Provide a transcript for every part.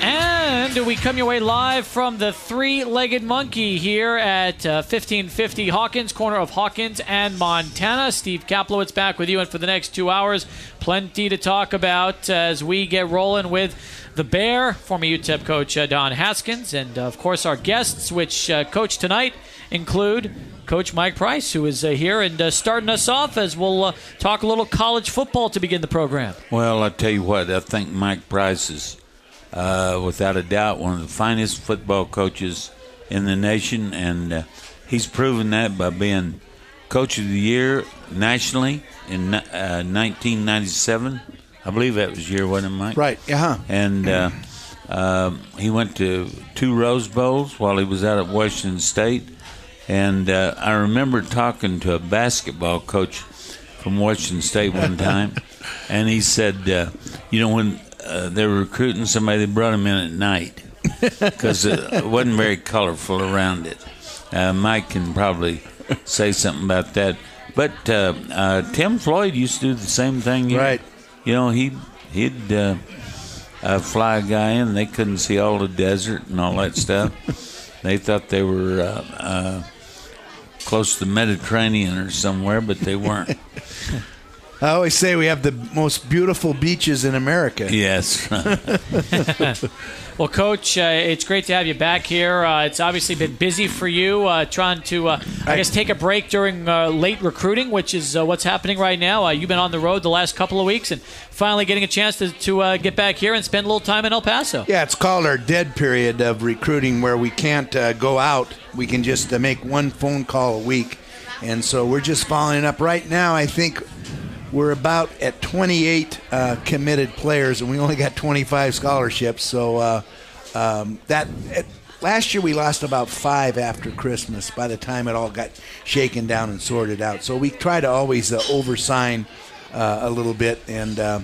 And we come your way live from the three legged monkey here at uh, 1550 Hawkins, corner of Hawkins and Montana. Steve Kaplowitz back with you, and for the next two hours, plenty to talk about as we get rolling with the Bear, former UTEP coach uh, Don Haskins, and uh, of course our guests, which uh, coach tonight include Coach Mike Price, who is uh, here and uh, starting us off as we'll uh, talk a little college football to begin the program. Well, I tell you what, I think Mike Price is, uh, without a doubt, one of the finest football coaches in the nation, and uh, he's proven that by being Coach of the Year nationally in uh, 1997. I believe that was your year, wasn't Mike? Right. Yeah. And uh, um, he went to two Rose Bowls while he was out at Washington State. And uh, I remember talking to a basketball coach from Washington State one time, and he said, uh, you know, when uh, they were recruiting somebody, they brought him in at night because it wasn't very colorful around it. Uh, Mike can probably say something about that. But uh, uh, Tim Floyd used to do the same thing. You Right. You know, he he'd uh, uh, fly a guy in. They couldn't see all the desert and all that stuff. they thought they were uh, uh, close to the Mediterranean or somewhere, but they weren't. I always say we have the most beautiful beaches in America. yes. Well, Coach, uh, it's great to have you back here. Uh, it's obviously been busy for you, uh, trying to, uh, I guess, take a break during uh, late recruiting, which is uh, what's happening right now. Uh, you've been on the road the last couple of weeks, and finally getting a chance to, to uh, get back here and spend a little time in El Paso. Yeah, it's called our dead period of recruiting where we can't uh, go out. We can just uh, make one phone call a week. And so we're just following up. Right now, I think we're about at 28 uh, committed players, and we only got 25 scholarships. So uh, um, that. It, Last year we lost about five after Christmas. By the time it all got shaken down and sorted out, so we try to always uh, oversign uh, a little bit, and uh,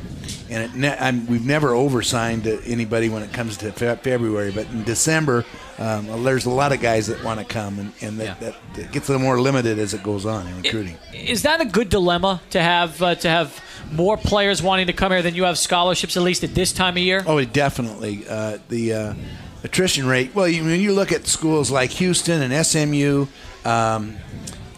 and it ne- I'm, we've never oversigned anybody when it comes to fe- February. But in December, um, well, there's a lot of guys that want to come, and, and that, Yeah. that, that gets a little more limited as it goes on in recruiting. Is that a good dilemma to have uh, to have more players wanting to come here than you have scholarships, at least at this time of year? Oh, definitely. Uh, the uh, attrition rate. Well, you, when you look at schools like Houston and SMU um,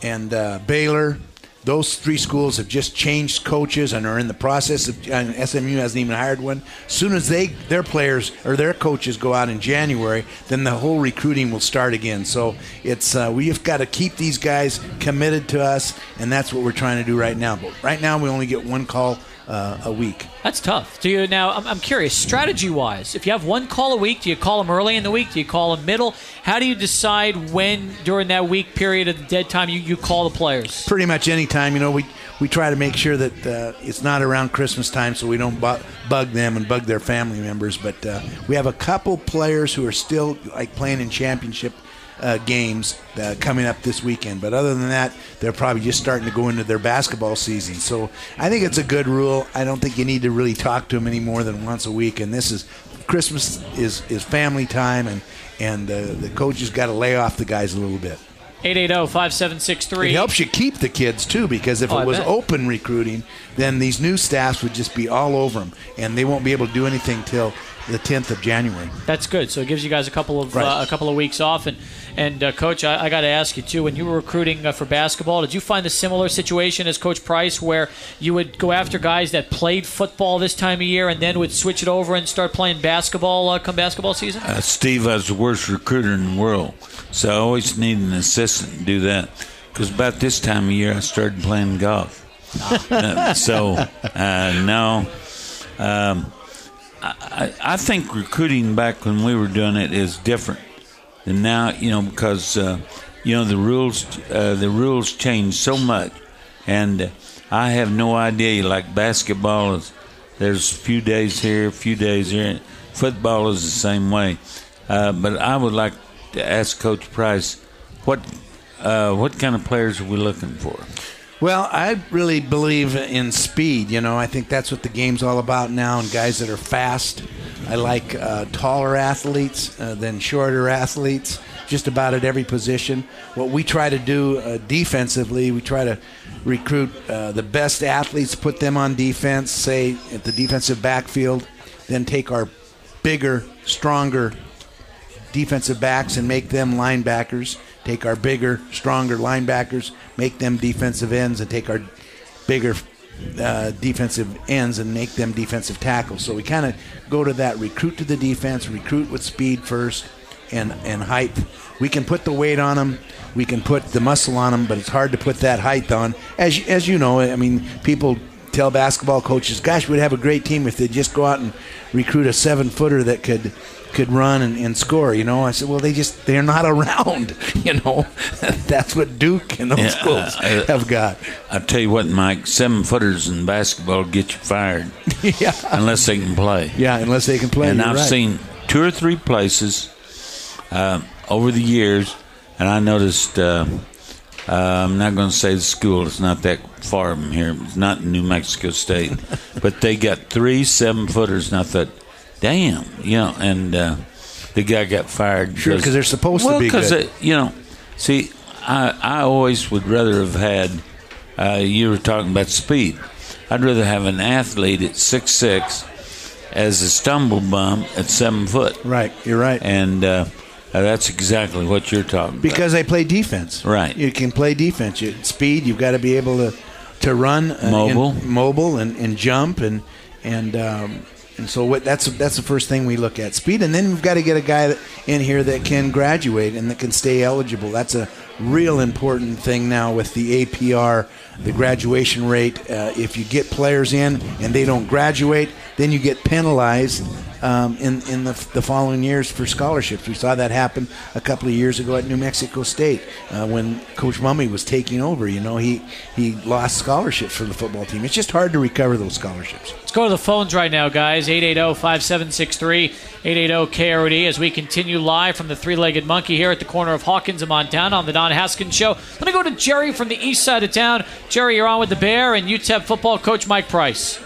and uh, Baylor, those three schools have just changed coaches and are in the process of. And SMU hasn't even hired one. Soon as they their players or their coaches go out in January, then the whole recruiting will start again. So it's uh, we've got to keep these guys committed to us, and that's what we're trying to do right now. But right now, we only get one call uh, a week. That's tough. Do you now? I'm, I'm curious, strategy wise, if you have one call a week, do you call them early in the week? Do you call them middle? How do you decide when during that week period of the dead time you, you call the players? pretty much any time. You know, we we try to make sure that uh, it's not around Christmas time, so we don't bu- bug them and bug their family members. But uh, we have a couple players who are still like playing in championship. Uh, games uh, coming up this weekend, but other than that, they're probably just starting to go into their basketball season. So I think it's a good rule. I don't think you need to really talk to them any more than once a week. And this is Christmas is is family time, and and uh, the coaches got to lay off the guys a little bit. 880-5763. It helps you keep the kids too, because if Oh, it was open recruiting, then these new staffs would just be all over them, and they won't be able to do anything till the 10th of January. That's good. So it gives you guys a couple of Right. uh, a couple of weeks off. And and uh, coach, I, I got to ask you too. When you were recruiting uh, for basketball, did you find a similar situation as Coach Price, where you would go after guys that played football this time of year, and then would switch it over and start playing basketball uh, come basketball season? Uh, Steve, I was the worst recruiter in the world, so I always need an assistant to do that. Because about this time of year, I started playing golf. Uh, so uh, no, um, I, I think recruiting back when we were doing it is different than now. You know, because uh, you know the rules uh, the rules change so much, and I have no idea. Like basketball is there's a few days here, a few days here. Football is the same way. Uh, but I would like to ask Coach Price, what uh, what kind of players are we looking for? Well, I really believe in speed. You know, I think that's what the game's all about now, and guys that are fast. I like uh, taller athletes uh, than shorter athletes, just about at every position. What we try to do uh, defensively, we try to recruit uh, the best athletes, put them on defense, say at the defensive backfield, then take our bigger, stronger defensive backs and make them linebackers. Take our bigger, stronger linebackers, make them defensive ends, and take our bigger uh, defensive ends and make them defensive tackles. So we kind of go to that recruit to the defense, recruit with speed first, and and height. We can put the weight on them, we can put the muscle on them, but it's hard to put that height on. As as you know, I mean, people tell basketball coaches, "Gosh, we'd have a great team if they just go out and recruit a seven footer that could." Could run and, and, score. You know, I said, well, they just they're not around. You know, that's what Duke and those yeah, schools I, have got. I tell you what, Mike, seven footers in basketball get you fired. yeah, unless they can play. Yeah, unless they can play. And I've right. seen two or three places uh, over the years, and I noticed. Uh, uh, I'm not going to say the school. It's not that far from here. It's not in New Mexico State, but they got three seven footers, and I thought damn, you know, and uh, the guy got fired. Sure, because they're supposed well, to be because good. you know, see, I I always would rather have had. Uh, you were talking about speed. I'd rather have an athlete at six six as a stumble bum at seven foot. Right, you're right, and. Uh, uh, that's exactly what you're talking because they play defense. Right. You can play defense. You, speed. You've got to be able to to run uh, mobile, and, mobile, and, and jump and and um, and so what, that's that's the first thing we look at speed, and then we've got to get a guy in here that can graduate and that can stay eligible. That's a real important thing now with the APR, the graduation rate. Uh, if you get players in and they don't graduate, then you get penalized um, in in the, the following years for scholarships. We saw that happen a couple of years ago at New Mexico State uh, when Coach Mumme was taking over. You know, he he lost scholarships for the football team. It's just hard to recover those scholarships. Let's go to the phones right now, guys. 880-5763, 880-KROD as we continue live from the three-legged monkey here at the corner of Hawkins and Montana on the Don Haskins Show. Let me go to Jerry from the east side of town. Jerry, you're on with the Bear and UTEP football coach Mike Price.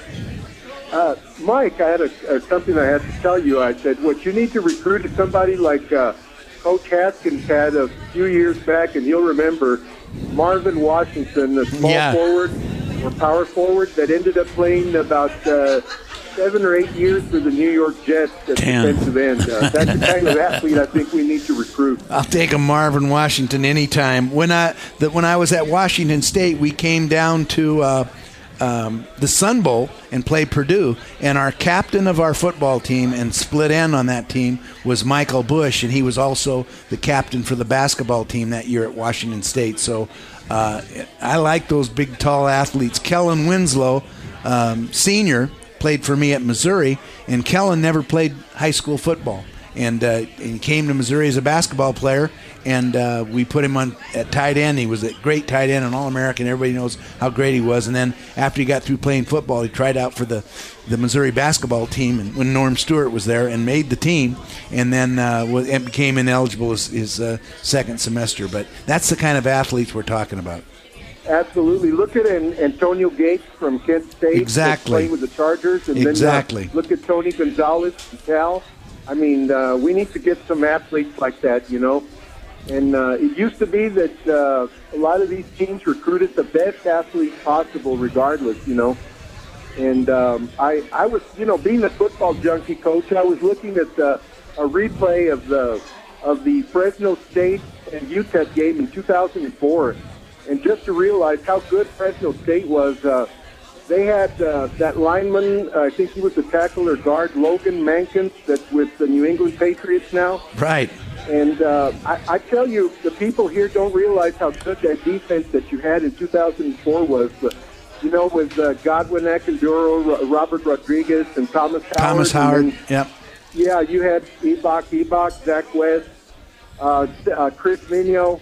Uh, Mike, I had a, a, something I had to tell you. I said, what you need to recruit is somebody like uh, Coach Haskins had a few years back, and you'll remember Marvin Washington, the small yeah. forward or power forward that ended up playing about uh, seven or eight years for the New York Jets at Ten. defensive end. Uh, that's the kind of athlete I think we need to recruit. I'll take a Marvin Washington anytime. When I the, when I was at Washington State, we came down to. Uh, um, the Sun Bowl and played Purdue. And our captain of our football team and split end on that team was Michael Bush, and he was also the captain for the basketball team that year at Washington State. So uh, I like those big, tall athletes. Kellen Winslow, um, senior, played for me at Missouri, and Kellen never played high school football. And, uh, and he came to Missouri as a basketball player and uh, we put him on at tight end. He was a great tight end, an All American. Everybody knows how great he was. And then after he got through playing football, he tried out for the the Missouri basketball team, and when Norm Stewart was there, and made the team, and then uh, became ineligible his, his uh, second semester. But that's the kind of athletes we're talking about. Absolutely. Look at Antonio Gates from Kent State. Exactly. Playing with the Chargers. And exactly. Then, uh, look at Tony Gonzalez from Cal. I mean, uh, we need to get some athletes like that, you know. And uh, it used to be that uh, a lot of these teams recruited the best athletes possible, regardless, you know. And um, I, I was, you know, being a football junkie coach, I was looking at the, a replay of the of the Fresno State and UTEP game in 2004, and just to realize how good Fresno State was. Uh, they had uh, that lineman, uh, I think he was the tackle or guard, Logan Mankins, that's with the New England Patriots now. Right. And uh, I, I tell you, the people here don't realize how good that defense that you had in 2004 was. But, you know, with uh, Godwin Akinduro, Robert Rodriguez, and Thomas Howard. Thomas Howard, then, yep. Yeah, you had Ebok, Ebok, Zach West, uh, uh, Chris Minio.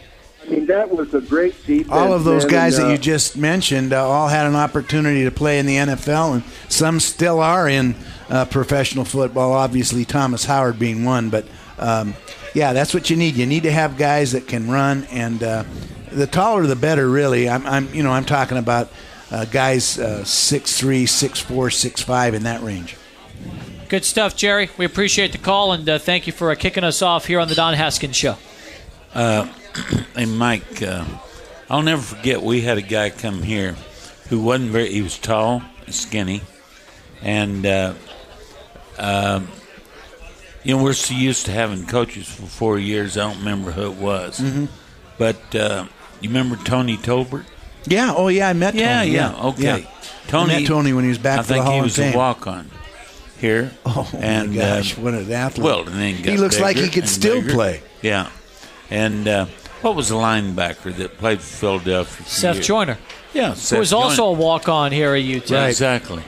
I mean, that was a great defense. All of those guys and, uh, that you just mentioned uh, all had an opportunity to play in the NFL, and some still are in uh, professional football. Obviously, Thomas Howard being one, but um, yeah, that's what you need. You need to have guys that can run, and uh, the taller the better. Really, I'm, I'm you know I'm talking about uh, guys uh, six three, six four, six five in that range. Good stuff, Jerry. We appreciate the call and uh, thank you for uh, kicking us off here on the Don Haskins Show. Uh, and Mike, uh, I'll never forget we had a guy come here who wasn't very. He was tall, and skinny, and uh, um, you know, we're so used to having coaches for four years. I don't remember who it was, Mm-hmm. but uh, you remember Tony Tolbert? Yeah. Oh, yeah. I met Yeah, Tony. yeah, okay. Yeah. Tony, I met Tony when he was back I for the think he was Fame. a walk-on here. Oh and, my gosh, uh, what an athlete! Well, and then he got looks like he could still bigger. play. Yeah, and uh, what was the linebacker that played for Philadelphia? for Seth years? Joyner, Yeah, who Seth was also a walk-on here at UT. Right. exactly.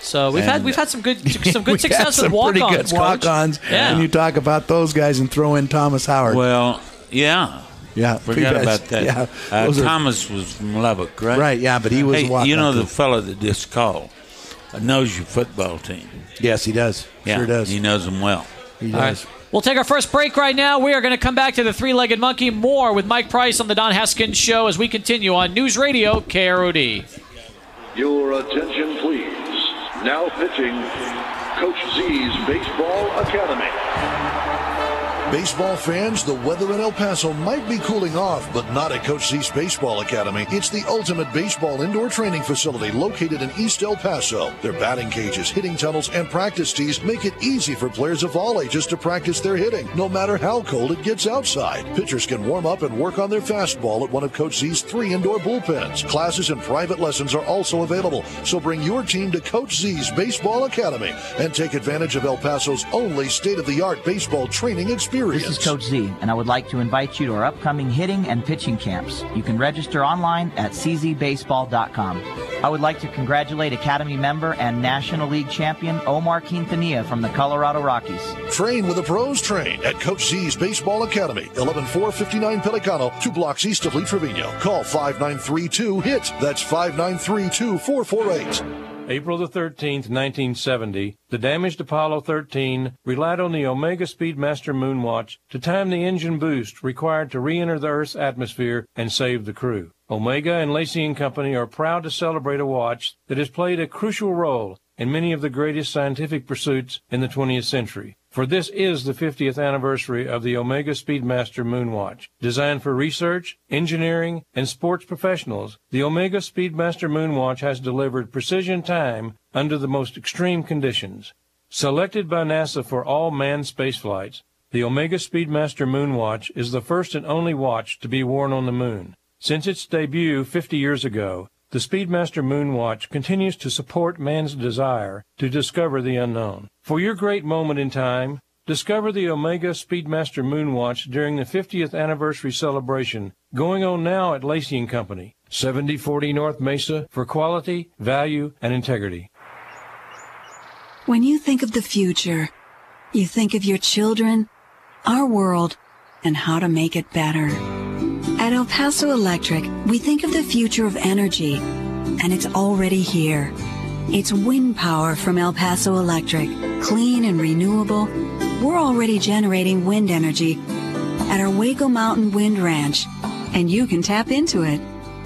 So we've had we've had some good some good success had with walk-ons. good walk-ons. Yeah. And you talk about those guys and throw in Thomas Howard. Well, yeah, yeah, forgot about that. Yeah, uh, those are- Thomas was from Lubbock, right? right. Yeah, but he was. Hey, you know the fellow that just called knows your football team. Yes, he does. Yeah, Sure does. He knows them well. He All right. does. We'll take our first break right now. We are going to come back to the three legged monkey. More with Mike Price on the Don Haskins Show as we continue on News Radio KROD. Your attention, please. Now pitching, Coach Z's Baseball Academy. Baseball fans, the weather in El Paso might be cooling off, but not at Coach Z's Baseball Academy. It's the ultimate baseball indoor training facility located in East El Paso. Their batting cages, hitting tunnels, and practice tees make it easy for players of all ages to practice their hitting, no matter how cold it gets outside. Pitchers can warm up and work on their fastball at one of Coach Z's three indoor bullpens. Classes and private lessons are also available, so bring your team to Coach Z's Baseball Academy and take advantage of El Paso's only state-of-the-art baseball training experience. This is Coach Z, and I would like to invite you to our upcoming hitting and pitching camps. You can register online at czbaseball.com. I would like to congratulate Academy member and National League champion Omar Quintanilla from the Colorado Rockies. Train with the pros train at Coach Z's Baseball Academy, 11459 Pelicano, two blocks east of Lee Trevino. Call 5932-HIT. That's 593-2448. April the 13th, 1970, the damaged Apollo 13 relied on the Omega Speedmaster Moonwatch to time the engine boost required to re-enter the Earth's atmosphere and save the crew. Omega and Lacey and Company are proud to celebrate a watch that has played a crucial role in many of the greatest scientific pursuits in the 20th century. For this is the 50th anniversary of the Omega Speedmaster Moonwatch. Designed for research, engineering, and sports professionals, the Omega Speedmaster Moonwatch has delivered precision time under the most extreme conditions. Selected by NASA for all manned spaceflights, the Omega Speedmaster Moonwatch is the first and only watch to be worn on the moon. Since its debut 50 years ago, the Speedmaster Moonwatch continues to support man's desire to discover the unknown. For your great moment in time, discover the Omega Speedmaster Moonwatch during the 50th anniversary celebration going on now at Lacey and Company, 7040 North Mesa for quality, value, and integrity. When you think of the future, you think of your children, our world, and how to make it better. At El Paso Electric, we think of the future of energy, and it's already here. It's wind power from El Paso Electric, clean and renewable. We're already generating wind energy at our Hueco Mountain Wind Ranch, and you can tap into it.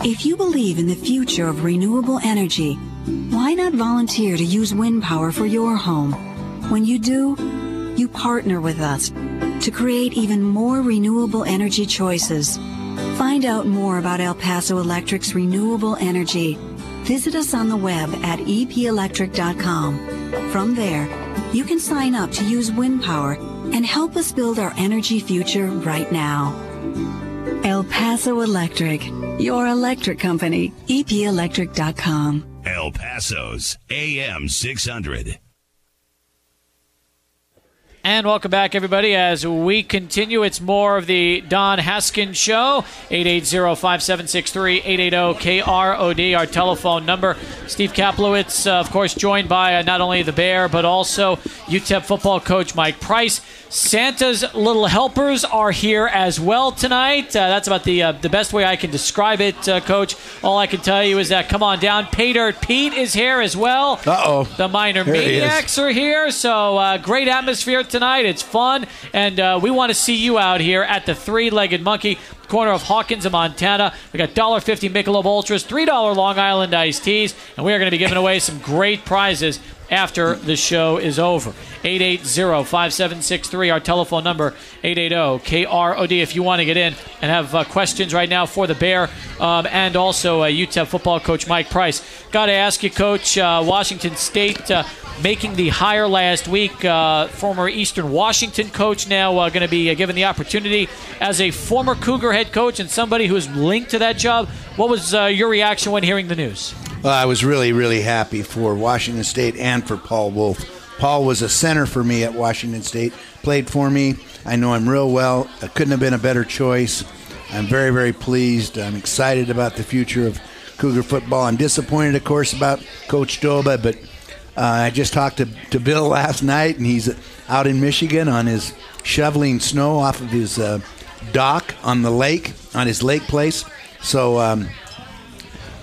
If you believe in the future of renewable energy, why not volunteer to use wind power for your home? When you do, you partner with us to create even more renewable energy choices. Find out more about El Paso Electric's renewable energy. Visit us on the web at epelectric.com. From there, you can sign up to use wind power and help us build our energy future right now. El Paso Electric, your electric company, epelectric.com. El Paso's AM 600. And welcome back, everybody, as we continue. It's more of the Don Haskins Show. 880-5763-880-KROD, our telephone number. Steve Kaplowitz, uh, of course, joined by uh, not only the Bear, but also UTEP football coach Mike Price. Santa's little helpers are here as well tonight. Uh, that's about the uh, the best way I can describe it, uh, Coach. All I can tell you is that come on down. Pay Dirt Pete is here as well. Uh-oh. The Miner There he. Maniacs are here. So uh, great atmosphere tonight. It's fun, and uh, we want to see you out here at the Three Legged Monkey. Corner of Hawkins and Montana. We got $1.50 Michelob Ultras, $3 Long Island iced teas, and we are going to be giving away some great prizes after the show is over. 880-5763, our telephone number, 880-KROD if you want to get in and have uh, questions right now for the Bear um, and also uh, UTEP football coach Mike Price. Got to ask you, Coach, uh, Washington State uh, making the hire last week. Uh, former Eastern Washington coach now uh, going to be given the opportunity as a former Cougar head coach and somebody who's linked to that job. What was your reaction when hearing the news? Well, I was really, really happy for Washington State and for Paul Wulff. Paul was a center for me at Washington State, played for me. I know him real well. It couldn't have been a better choice. I'm very, very pleased. I'm excited about the future of Cougar football. I'm disappointed, of course, about Coach Doba, but uh, I just talked to, to Bill last night, and he's out in Michigan on his shoveling snow off of his uh, dock on the lake, on his lake place. So um,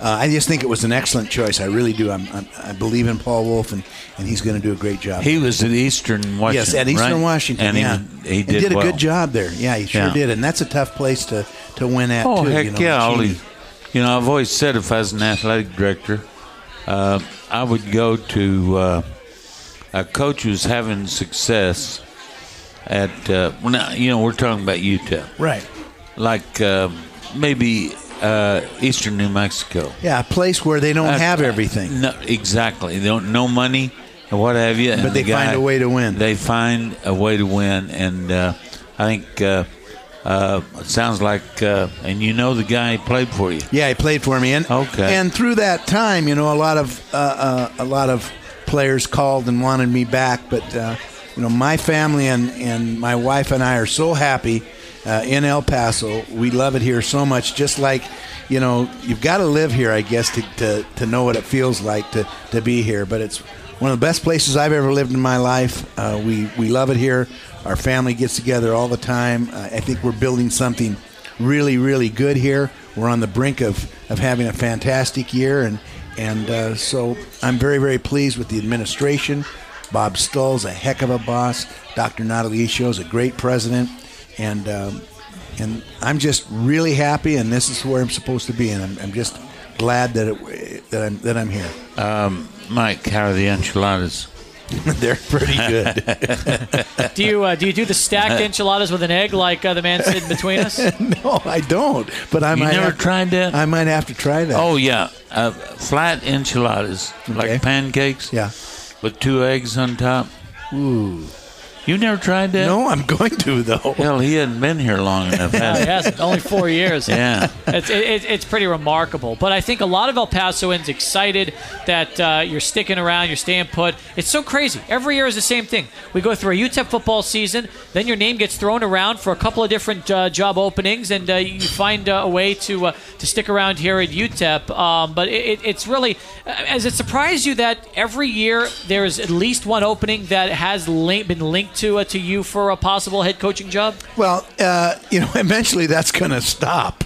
uh, I just think it was an excellent choice. I really do. I'm, I'm, i believe in Paul Wulff, and, and he's going to do a great job. He was at Eastern Washington. Yes, at Eastern right? Washington. And yeah, he, he did, a well. good job there. Yeah, he sure Yeah. did, and that's a tough place to, to win at. Oh too, heck you know, yeah! Cheney. you know, I've always said if I was an athletic director, uh, I would go to uh, a coach who's having success at. Uh, well, now, you know, we're talking about Utah, Right. like uh, maybe uh, Eastern New Mexico. Yeah, a place where they don't Uh, have everything. No, exactly. They don't no money and what have you. But they the find a way to win. They find a way to win, and uh, I think uh, uh, it sounds like. Uh, and you know the guy played for you. Yeah, he played for me, and Okay. And through that time, you know, a lot of uh, uh, a lot of players called and wanted me back, but uh, you know, my family and and my wife and I are so happy uh, in El Paso. We love it here so much. Just like you know, you've got to live here, I guess, to, to, to know what it feels like to, to be here. But it's one of the best places I've ever lived in my life. Uh, we we love it here. Our family gets together all the time. Uh, I think we're building something really, really good here. We're on the brink of, of having a fantastic year, and and uh, so I'm very, very pleased with the administration. Bob Stull's a heck of a boss. Dr. Natalicio is a great president, and um, and I'm just really happy. And this is where I'm supposed to be, and I'm, I'm just glad that it, that I'm that I'm here. Um, Mike, how are the enchiladas? They're pretty good. Do you uh, do you do the stacked enchiladas with an egg like uh, the man sitting between us? no, I don't. But I You might never have, tried that? I might have to try that. Oh yeah, uh, flat enchiladas Okay. like pancakes. Yeah. with two eggs on top. Ooh. You never tried that? No, I'm going to though. Hell, he hadn't been here long enough. No, has he he? hasn't. Only four years. Yeah. It's, it, it- it's pretty remarkable. But I think a lot of El Pasoans excited that uh, you're sticking around, you're staying put. It's so crazy. Every year is the same thing. We go through a UTEP football season, then your name gets thrown around for a couple of different uh, job openings, and uh, you find uh, a way to uh, to stick around here at UTEP. Um, but it, it, it's really, uh, has it surprised you that every year there's at least one opening that has link, been linked to to you for a possible head coaching job? Well, uh, you know, eventually that's going to stop.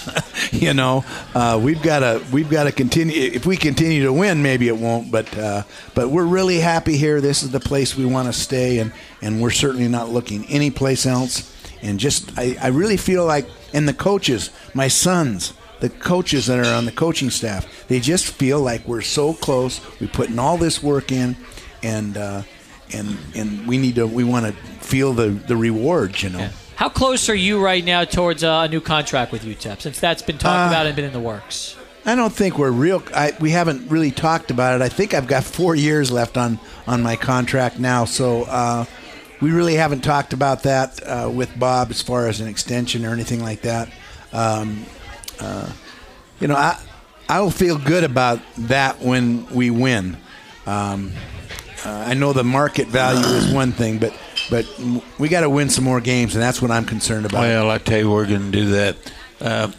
you know, uh, we've got to we've got to continue. If we continue to win, maybe it won't. But uh, but we're really happy here. This is the place we want to stay, and and we're certainly not looking anyplace else. And just I, I really feel like, and the coaches, my sons. The coaches that are on the coaching staff, they just feel like we're so close. We're putting all this work in, and uh, and and we need to. We want to feel the the rewards. You know. How close are you right now towards uh, a new contract with UTEP, since that's been talked Uh, about and been in the works? I don't think we're real. I, we haven't really talked about it. I think I've got four years left on on my contract now, so uh, we really haven't talked about that uh, with Bob as far as an extension or anything like that. Um, uh, you know, I I will feel good about that when we win. Um, uh, I know the market value is one thing, but but we got to win some more games, and that's what I'm concerned about. Well, I tell you, we're going to do that. Uh,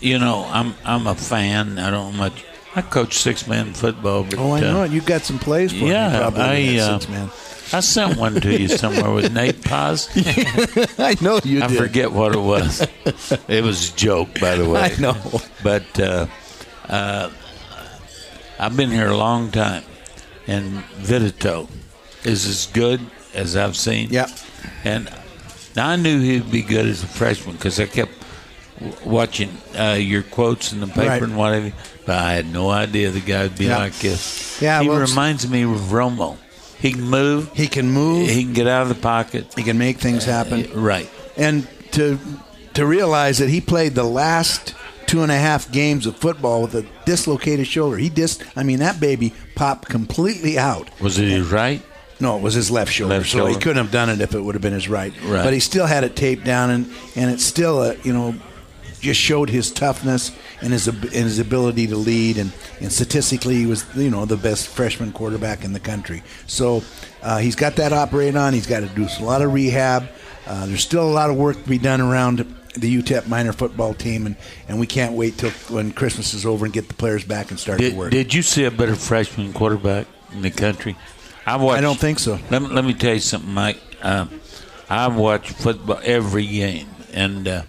you know, I'm I'm a fan. I don't much. I coach six man football. But, oh, I uh, know it. You've got some plays for me, Yeah, probably. I uh, six man. I sent one to you somewhere with Nate Paz. I know you I did. forget what it was. it was a joke, by the way. I know. But uh, uh, I've been here a long time, and Vittatoe is as good as I've seen. Yeah. And I knew he'd be good as a freshman because I kept watching uh, your quotes in the paper Right. and whatever. But I had no idea the guy would be Yeah. like this. Yeah, he well, reminds me of Romo. He can move. He can move. He can get out of the pocket. He can make things happen. Right. And to to realize that he played the last two and a half games of football with a dislocated shoulder. He dis I mean that baby popped completely out. Was it his right? No, it was his left shoulder. Left so he couldn't have done it if it would have been his right. Right. But he still had it taped down, and and it still, uh, you know, just showed his toughness and his and his ability to lead. And, and statistically, he was you know the best freshman quarterback in the country. So uh, he's got that operated on. He's got to do a lot of rehab. Uh, there's still a lot of work to be done around the UTEP Miner football team, and, and we can't wait till when Christmas is over and get the players back and start Did, to work. did you see a better freshman quarterback in the country? I watched. I don't think so. Let me, let me tell you something, Mike. Um, I've watched football every game, and uh,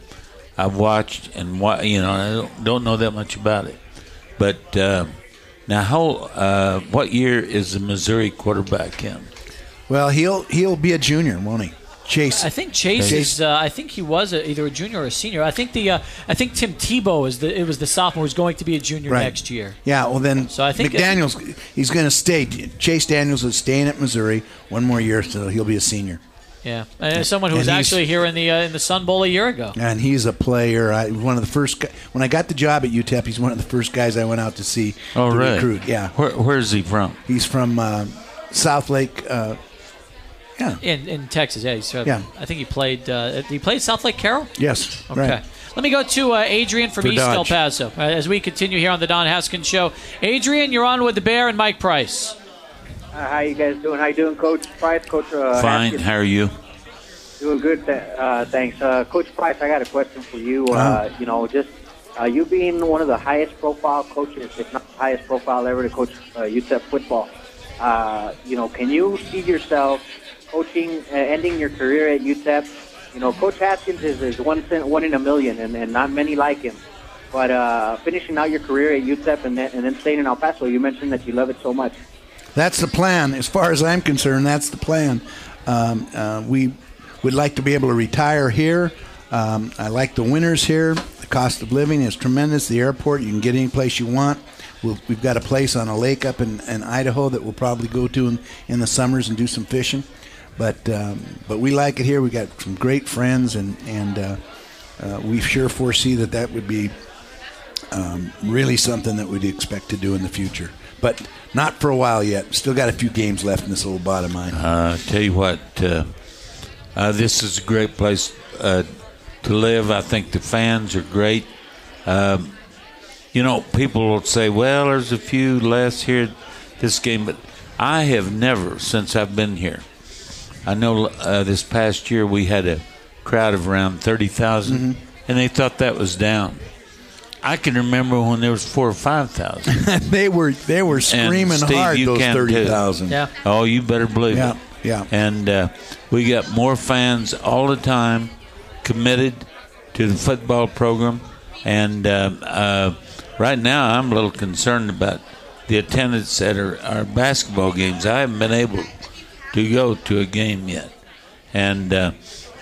I've watched and wa- you know I don't, don't know that much about it. But uh, now, how? Uh, what year is the Missouri quarterback in? well, he'll he'll be a junior, won't he? Chase. I think Chase, Chase- is. Uh, I think he was a, either a junior or a senior. I think the. Uh, I think Tim Tebow is the. It was the sophomore who's going to be a junior Right. next year. Yeah, well then, So I think- McDaniel's he's going to stay. Chase Daniels is staying at Missouri one more year, so he'll be a senior. Yeah, and as someone who was And he's- actually here in the uh, in the Sun Bowl a year ago. And he's a player. I one of the first gu- when I got the job at UTEP. He's one of the first guys I went out to see Oh, to really? recruit. Yeah, Where, where is he from? he's from uh, South Lake. Uh, yeah. In, in Texas, yeah, he's, uh, Yeah. I think he played. Uh, he played South Lake Carroll. Yes. Okay. Right. Let me go to uh, Adrian from For East El Paso uh, as we continue here on the Don Haskins Show. Adrian, you're on with the Bear and Mike Price. Uh, how you guys doing? How you doing, Coach Price? Coach uh, Fine. Haskins? How are you? Doing good. th- Uh, thanks, uh, Coach Price. I got a question for you. Uh, Uh-huh. you know, just uh, you being one of the highest profile coaches, if not the highest profile ever to coach uh, UTEP football. Uh, you know, can you see yourself coaching, uh, ending your career at UTEP? You know, Coach Haskins is, is one one in a million, and, and not many like him. But uh, finishing out your career at UTEP and then, and then staying in El Paso, you mentioned that you love it so much. That's the plan. As far as I'm concerned, that's the plan. Um, uh, we would like to be able to retire here. Um, I like the winters here. The cost of living is tremendous. The airport, you can get any place you want. We'll, we've got a place on a lake up in, in Idaho that we'll probably go to in, in the summers and do some fishing. But um, but we like it here. We got some great friends, and and uh, uh, we sure foresee that that would be um, really something that we'd expect to do in the future. But not for a while yet. Still got a few games left in this little bottom of mine. Uh, tell you what, uh, uh, this is a great place uh, to live. I think the fans are great. Um, you know, people will say, "Well, there's a few less here this game," but I have never, since I've been here. I know uh, this past year we had a crowd of around 30,000, Mm-hmm. and they thought that was down. I can remember when there was four or five thousand. they were they were screaming Steve, hard. you Those thirty thousand. Yeah. Oh, you better believe Yeah, it. yeah. And uh, we got more fans all the time committed to the football program. And uh, uh, right now, I'm a little concerned about the attendance at our, our basketball games. I haven't been able to go to a game yet. And uh,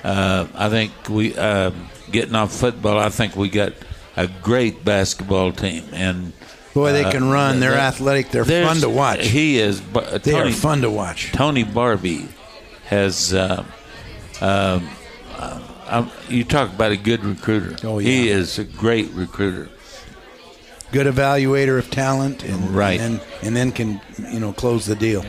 uh, I think we, uh, getting off football, I think we got a great basketball team. And Boy, they uh, can run. They're they- athletic. They're fun to watch. He is. But They are Tony, fun to watch. Tony Barbee has. Uh, um, uh, um, you talk about a good recruiter. Oh, yeah. He is a great recruiter. Good evaluator of talent, and Right. and and then can you know close the deal.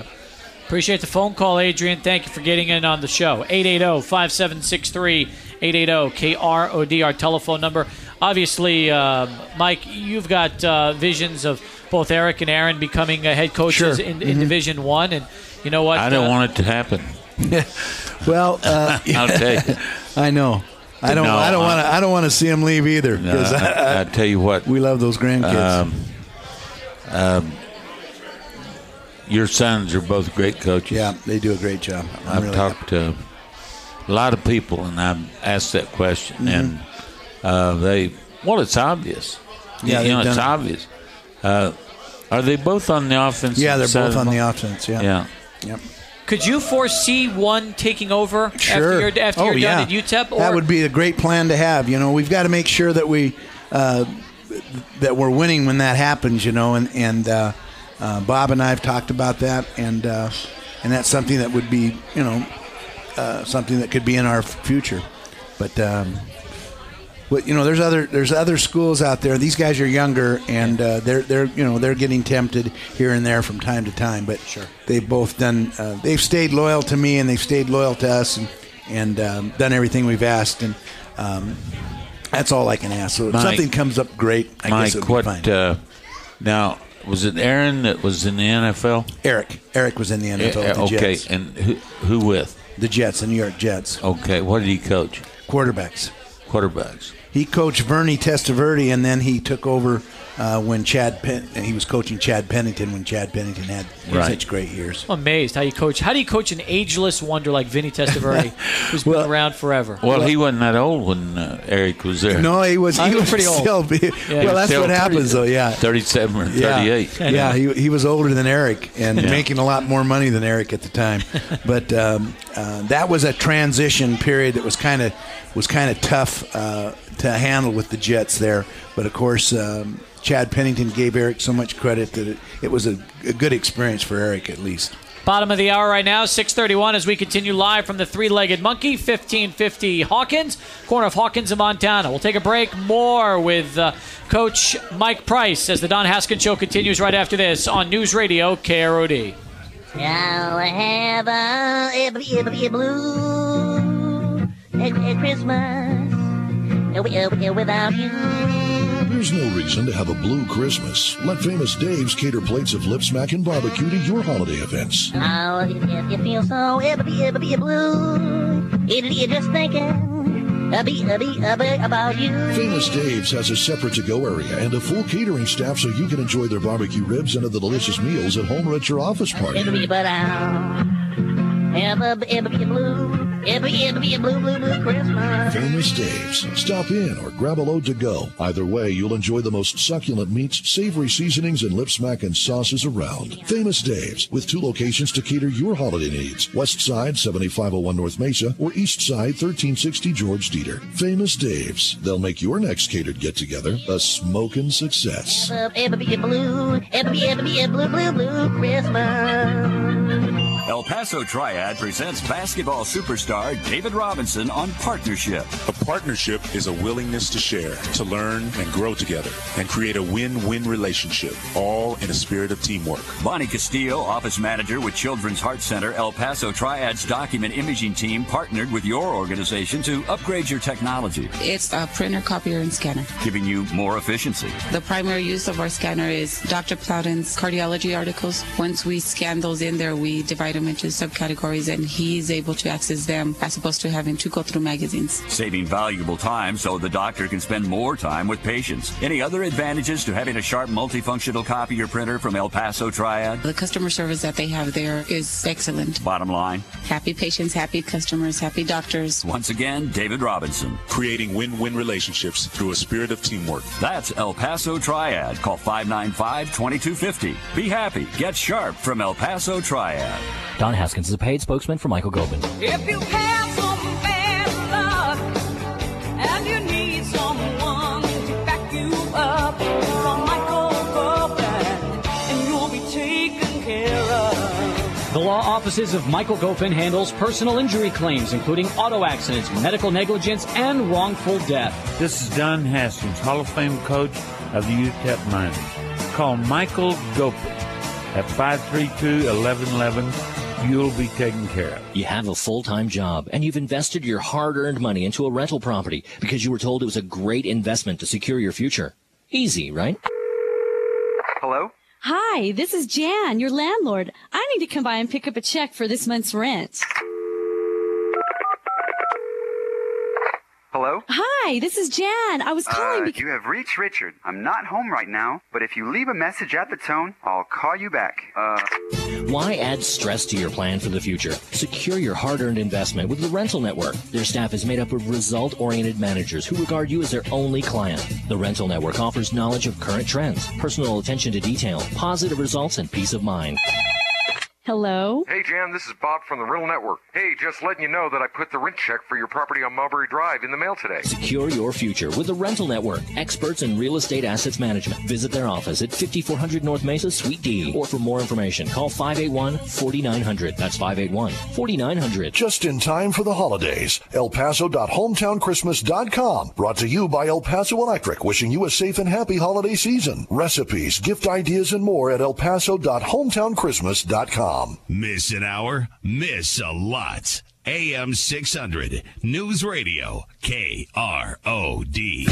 Appreciate the phone call, Adrian. Thank you for getting in on the show. oh, 880 5763 880 KROD, our telephone number. Obviously, um, Mike, you've got uh, visions of both Eric and Aaron becoming uh, head coaches Sure. in, in Division One, and you know what? I don't uh, want it to happen. Well, uh, I'll tell you. I know. I don't. No, I don't want to. I don't want to see him leave either. No, 'cause I, I tell you what. we love those grandkids. Um, um, your sons are both great coaches. yeah, they do a great job. I'm I've really talked to a lot of people, and I've asked that question, Mm-hmm. and uh, they well, it's obvious. Yeah, you know, they've it's done it. obvious. Uh, are they both on the offense? Yeah, they're both on the offense. Yeah. Yeah. Yep. Could you foresee one taking over Sure. after you're, after oh, you're yeah. done at UTEP? Or that would be a great plan to have. You know, we've got to make sure that we uh, that we're winning when that happens. You know, and and uh, Bob and I have talked about that, and uh, and that's something that would be you know uh, something that could be in our future. But um, Well, you know, there's other there's other schools out there. These guys are younger, and uh, they're they're you know they're getting tempted here and there from time to time. But sure. they've both done. Uh, they've stayed loyal to me, and they've stayed loyal to us, and and um, done everything we've asked. And um, that's all I can ask. So if Mike- something comes up great, I Mike, guess it'll what? be fine. Uh, now, was it Aaron that was in the NFL? Eric, Eric was in the NFL. with the Eh, okay, Jets. and who, who with? The Jets, the New York Jets. Okay, what did he coach? Quarterbacks. Quarterbacks. He coached Vinny Testaverde, and then he took over uh, when Chad Pen- he was coaching Chad Pennington when Chad Pennington had Right. such great years. I'm amazed how you coach. How do you coach an ageless wonder like Vinny Testaverde, who's Well- been around forever? Well, he wasn't that old when uh, Eric was there. No, he was. Uh, He he was was pretty old. still be- Yeah. well, that's Still what happens, though. Yeah, 37 or Yeah. 38. Yeah, he, he was older than Eric and Yeah. making a lot more money than Eric at the time. but um, uh, that was a transition period that was kind of was kind of tough uh, to handle with the Jets there. But of course, um, Chad Pennington gave Eric so much credit that it, it was a, a good experience for Eric at least. Bottom of the hour right now, 631 as we continue live from the three-legged monkey, 1550 Hawkins, corner of Hawkins and Montana. We'll take a break. More with uh, Coach Mike Price as the Don Haskins Show continues right after this on News Radio KROD. I'll have a every every blue at, at Christmas wi- without you. There's no reason to have a blue Christmas. Let Famous Dave's cater plates of lip smack and barbecue to your holiday events. Oh, it, it, it feels so every every blue. It, it just thinking uh, be, uh, be, uh, be about you. Famous Dave's has a separate to-go area and a full catering staff so you can enjoy their barbecue ribs and other delicious meals at home or at your office party. Every but I'll have a every blue every every blue blue blue Christmas. Famous Dave's. Stop in or grab a load to go. Either way, you'll enjoy the most succulent meats, savory seasonings, and lip smack and sauces around. Famous Dave's, with two locations to cater your holiday needs. West Side, 7501 North Mesa, or East Side, 1360 George Dieter. Famous Dave's. They'll make your next catered get-together a smoking success. Every blue every every blue blue blue Christmas. El Paso Triad presents basketball superstar David Robinson on Partnership. A partnership is a willingness to share, to learn and grow together, and create a win-win relationship, all in a spirit of teamwork. Bonnie Castillo, office manager with Children's Heart Center, El Paso Triad's document imaging team partnered with your organization to upgrade your technology, It's a printer, copier, and scanner. giving you more efficiency. The primary use of our scanner is Dr. Plowden's cardiology articles. Once we scan those in there, we divide them into subcategories, and he's able to access them as opposed to having to go through magazines. Saving valuable time so the doctor can spend more time with patients. Any other advantages to having a sharp multifunctional copier printer from El Paso Triad? The customer service that they have there is excellent. Bottom line, Happy patients, happy customers, happy doctors. once again, David Robinson. Creating win-win relationships through a spirit of teamwork. That's El Paso Triad. Call 595-2250. Be happy. Get sharp from El Paso Triad. Don Haskins is a paid spokesman for Michael Gopin. If you have some bad luck and you need someone to back you up, from Michael Gopin, and you'll be taken care of. The law offices of Michael Gopin handles personal injury claims, including auto accidents, medical negligence, and wrongful death. This is Don Haskins, Hall of Fame coach of the UTEP Miners. Call Michael Gopin at 532-1111. You'll be taken care of. You have a full-time job and you've invested your hard-earned money into a rental property because you were told it was a great investment to secure your future. Easy, right? Hello? Hi, this is Jan, your landlord. I need to come by and pick up a check for this month's rent. Hello? Hi, this is Jan. I was calling Uh, because. you have reached Richard. I'm not home right now, but if you leave a message at the tone, I'll call you back. Uh, Why add stress to your plan for the future? Secure your hard-earned investment with the Rental Network. Their staff is made up of result-oriented managers who regard you as their only client. The Rental Network offers knowledge of current trends, personal attention to detail, positive results, and peace of mind. Hello? Hey, Jan, this is Bob from the Rental Network. Hey, just letting you know that I put the rent check for your property on Mulberry Drive in the mail today. Secure your future with the Rental Network, experts in real estate assets management. Visit their office at 5400 North Mesa, Suite D. Or for more information, call 581 4900. That's 581 4900. Just in time for the holidays. El Paso.hometownchristmas.com. Brought to you by El Paso Electric, wishing you a safe and happy holiday season. Recipes, gift ideas, and more at El Paso.hometownchristmas.com. Miss an hour? Miss a lot. AM 600, News Radio, KROD.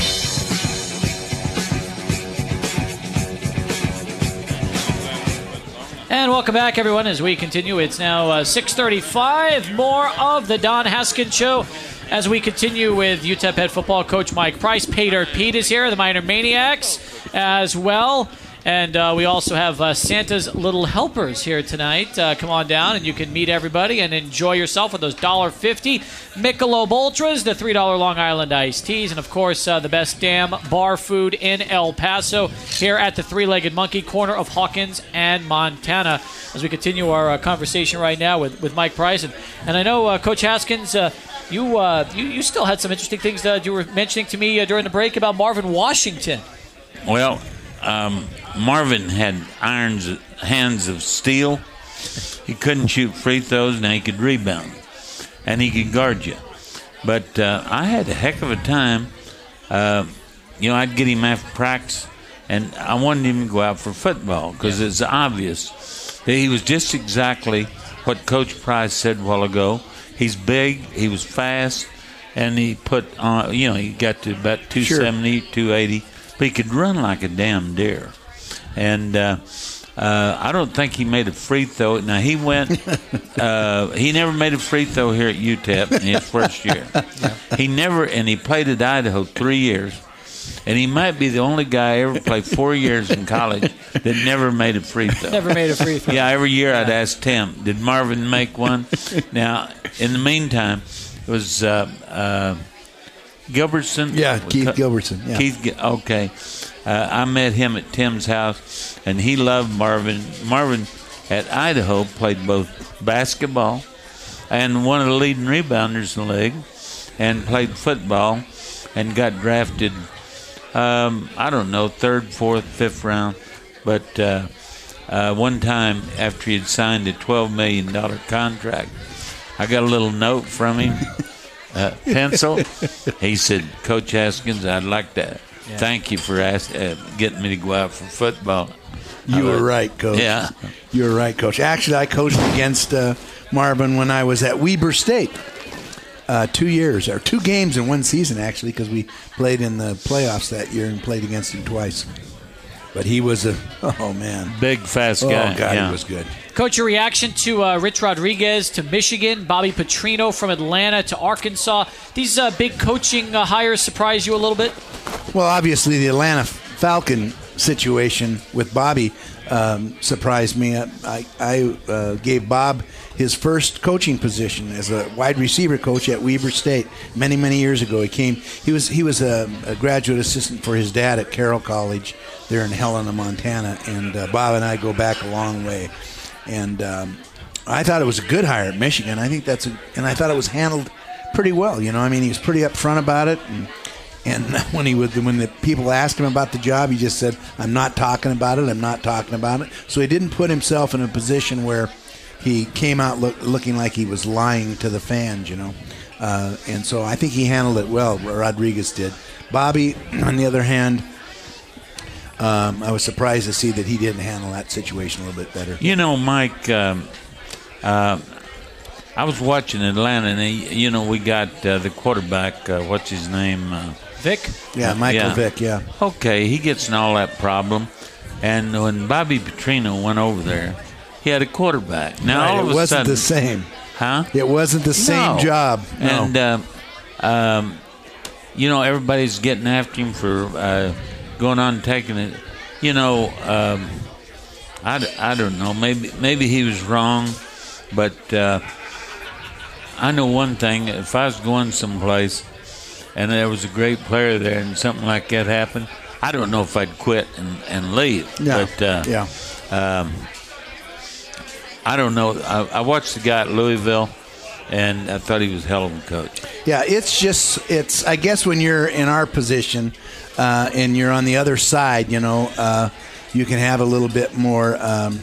And welcome back, everyone, as we continue. It's now uh, 6.35. More of the Don Haskins Show as we continue with UTEP head football coach Mike Price. Pay Dirt Pete is here, the Miner Maniacs as well. And uh, we also have uh, Santa's Little Helpers here tonight. Uh, come on down and you can meet everybody and enjoy yourself with those $1.50 Michelob Ultras, the $3 Long Island iced teas, and of course uh, the best damn bar food in El Paso here at the Three Legged Monkey, corner of Hawkins and Montana. As we continue our uh, conversation right now with, with Mike Price. And, and I know, uh, Coach Haskins, you, you, you still had some interesting things that you were mentioning to me during the break about Marvin Washington. Well, um, Marvin had irons, hands of steel. He couldn't shoot free throws. Now he could rebound, and he could guard you. But uh, I had a heck of a time. Uh, you know, I'd get him after practice, and I wanted him to go out for football because it's obvious that he was just exactly what Coach Price said a while ago. He's big, he was fast, and he put on. You know, he got to about 270, 280 but he could run like a damn deer. And uh, uh, I don't think he made a free throw. Now he went. Uh, he never made a free throw here at UTEP in his first year. He never, and he played at Idaho three years. And he might be the only guy ever played four years in college that never made a free throw. Never made a free throw. Yeah, every year I'd ask Tim, did Marvin make one? now, in the meantime, it was uh, uh, Gilbertson. Yeah, Keith Gilbertson. Yeah. Keith. Okay, uh, I met him at Tim's house, and he loved Marvin. Marvin at Idaho played both basketball and one of the leading rebounders in the league, and played football, and got drafted. Um, I don't know, third, fourth, fifth round, but uh, uh, one time after he had signed a twelve million dollar contract, I got a little note from him. uh, pencil. he said, Coach Haskins, I'd like to Yeah. thank you for ask, uh, getting me to go out for football. You I were right, Coach. Yeah. You were right, Coach. Actually, I coached against uh, Marvin when I was at Weber State. Uh, two years, or two games in one season, actually, because we played in the playoffs that year and played against him twice. But he was a, oh, man. Big, fast guy. oh, guy. God, yeah. he was good. Coach, your reaction to uh, Rich Rodriguez to Michigan, Bobby Petrino from Atlanta to Arkansas. These uh, big coaching uh, hires surprise you a little bit? Well, obviously, the Atlanta Falcon situation with Bobby um, surprised me. I, I, I uh, gave Bob his first coaching position as a wide receiver coach at Weber State many, many years ago. He came. He was he was a, a graduate assistant for his dad at Carroll College there in Helena, Montana, and uh, Bob and I go back a long way. And um, I thought it was a good hire at Michigan. I think that's a, and I thought it was handled pretty well. You know, I mean, he was pretty upfront about it, and and when he would, when the people asked him about the job, he just said, "I'm not talking about it. I'm not talking about it." So he didn't put himself in a position where he came out look, looking like he was lying to the fans. You know, uh, and so I think he handled it well. Rodriguez did. Bobby, on the other hand. Um, I was surprised to see that he didn't handle that situation a little bit better. You know, Mike, um, uh, I was watching Atlanta, and he, you know, we got uh, the quarterback, uh, what's his name? Uh, Vic? Yeah, Michael Vick, yeah. Okay, he gets in all that problem. And when Bobby Petrino went over there, he had a quarterback. Now, Right, all of it a wasn't sudden, the same. Huh? It wasn't the same No. job. No. And, uh, um, you know, everybody's getting after him for uh, going on and taking it. You know, um, I, I don't know. Maybe maybe he was wrong, but uh, I know one thing. If I was going someplace and there was a great player there and something like that happened, I don't know if I'd quit and, and leave. Yeah. But uh, Yeah. um, I don't know. I, I watched the guy at Louisville, and I thought he was hell of a coach. Yeah, it's just it's. I guess when you're in our position uh, and you're on the other side, you know, uh, you can have a little bit more um,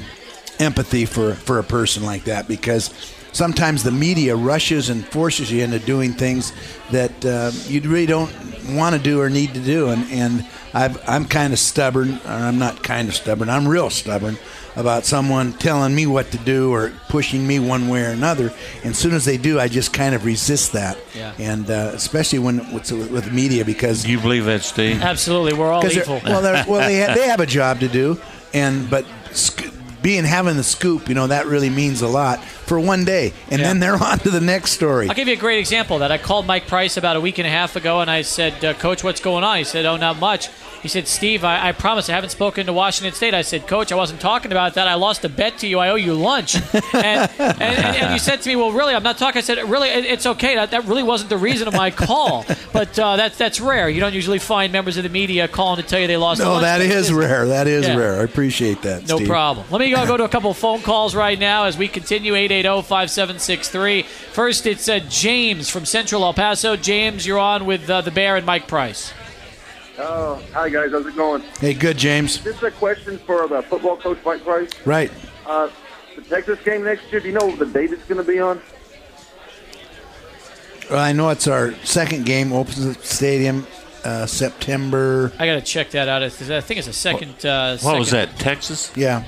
empathy for for a person like that because sometimes the media rushes and forces you into doing things that uh, you really don't want to do or need to do, and and I've, I'm kind of stubborn, or I'm not kind of stubborn. I'm real stubborn about someone telling me what to do or pushing me one way or another. And as soon as they do, I just kind of resist that. Yeah. And uh, especially when with, with media because you believe that, Steve? Absolutely, we're all they're- evil. Well, they're, well, they have, they have a job to do, and but sc- being having the scoop, you know, that really means a lot for one day, and then they're on to the next story. I'll give you a great example of that. I called Mike Price about a week and a half ago, and I said, uh, Coach, what's going on? He said, Oh, not much. He said, Steve, I, I promise I haven't spoken to Washington State. I said, Coach, I wasn't talking about that. I lost a bet to you. I owe you lunch. and, and, and, and you said to me, Well, really, I'm not talking. I said, Really, it, it's okay. That, that really wasn't the reason of my call. But uh, that's that's rare. You don't usually find members of the media calling to tell you they lost a No, that is rare. That is Yeah. rare. I appreciate that. No Steve. problem. Let me go, go to a couple of phone calls right now as we continue 880-5763. First, it's uh, James from Central El Paso. James, you're on with uh, the Bear and Mike Price. Oh, hi guys, how's it going? Hey, good, James. This is a question for the football coach Mike Price. Right. Uh, the Texas game next year. Do you know the date it's going to be on? Well, I know it's our second game. Opens the stadium uh, September. I got to check that out. I think it's a second. Uh, What was that? Texas? Yeah,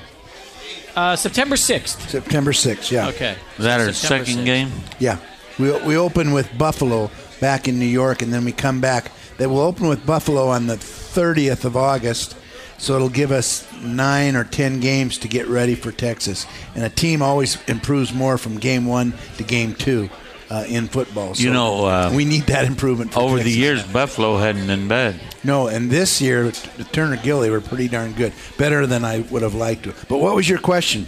Uh, September 6th. September 6th. Yeah. Okay. Is that our September second 6th. game? Yeah, we we open with Buffalo back in New York, and then we come back. They will open with Buffalo on the 30th of August, so it'll give us nine or ten games to get ready for Texas. And a team always improves more from game one to game two uh, in football. So You know, uh, we need that improvement. For Over the years, Buffalo hadn't been bad. No, and this year, t- Turner Gill, were pretty darn good, better than I would have liked to. But what was your question?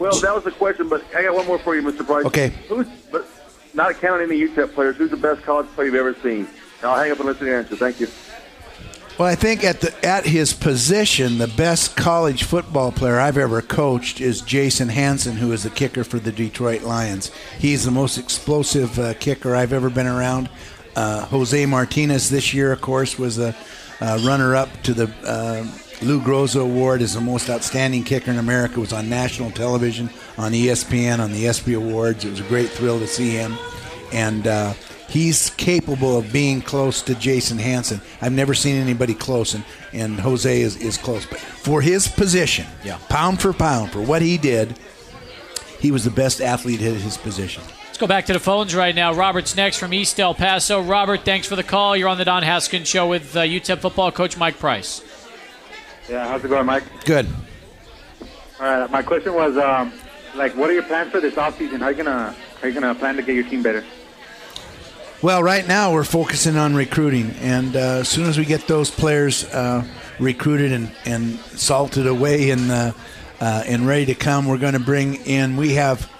Well, that was the question, but I got one more for you, Mr. Price. Okay. Who's, but not counting any UTEP players, who's the best college player you've ever seen? I'll hang up and listen to your answer. Thank you. Well, I think at the at his position, the best college football player I've ever coached is Jason Hansen, who is the kicker for the Detroit Lions. He's the most explosive uh, kicker I've ever been around. Uh, Jose Martinez this year, of course, was a uh, runner-up to the uh, Lou Groza Award as the most outstanding kicker in America. Was on national television, on ESPN, on the ESPY Awards. It was a great thrill to see him, and. He's capable of being close to Jason Hansen. I've never seen anybody close, and, and Jose is, is close. But for his position, Yeah. pound for pound, for what he did, he was the best athlete at his position. Let's go back to the phones right now. Robert's next from East El Paso. Robert, thanks for the call. You're on the Don Haskins Show with uh, UTEP football coach Mike Price. Yeah, how's it going, Mike? Good. All right, my question was, um, like, what are your plans for this offseason? How are you gonna how are you gonna plan to get your team better? Well, right now we're focusing on recruiting, and uh, as soon as we get those players uh, recruited and, and salted away and uh, uh, and ready to come, we're going to bring in. We have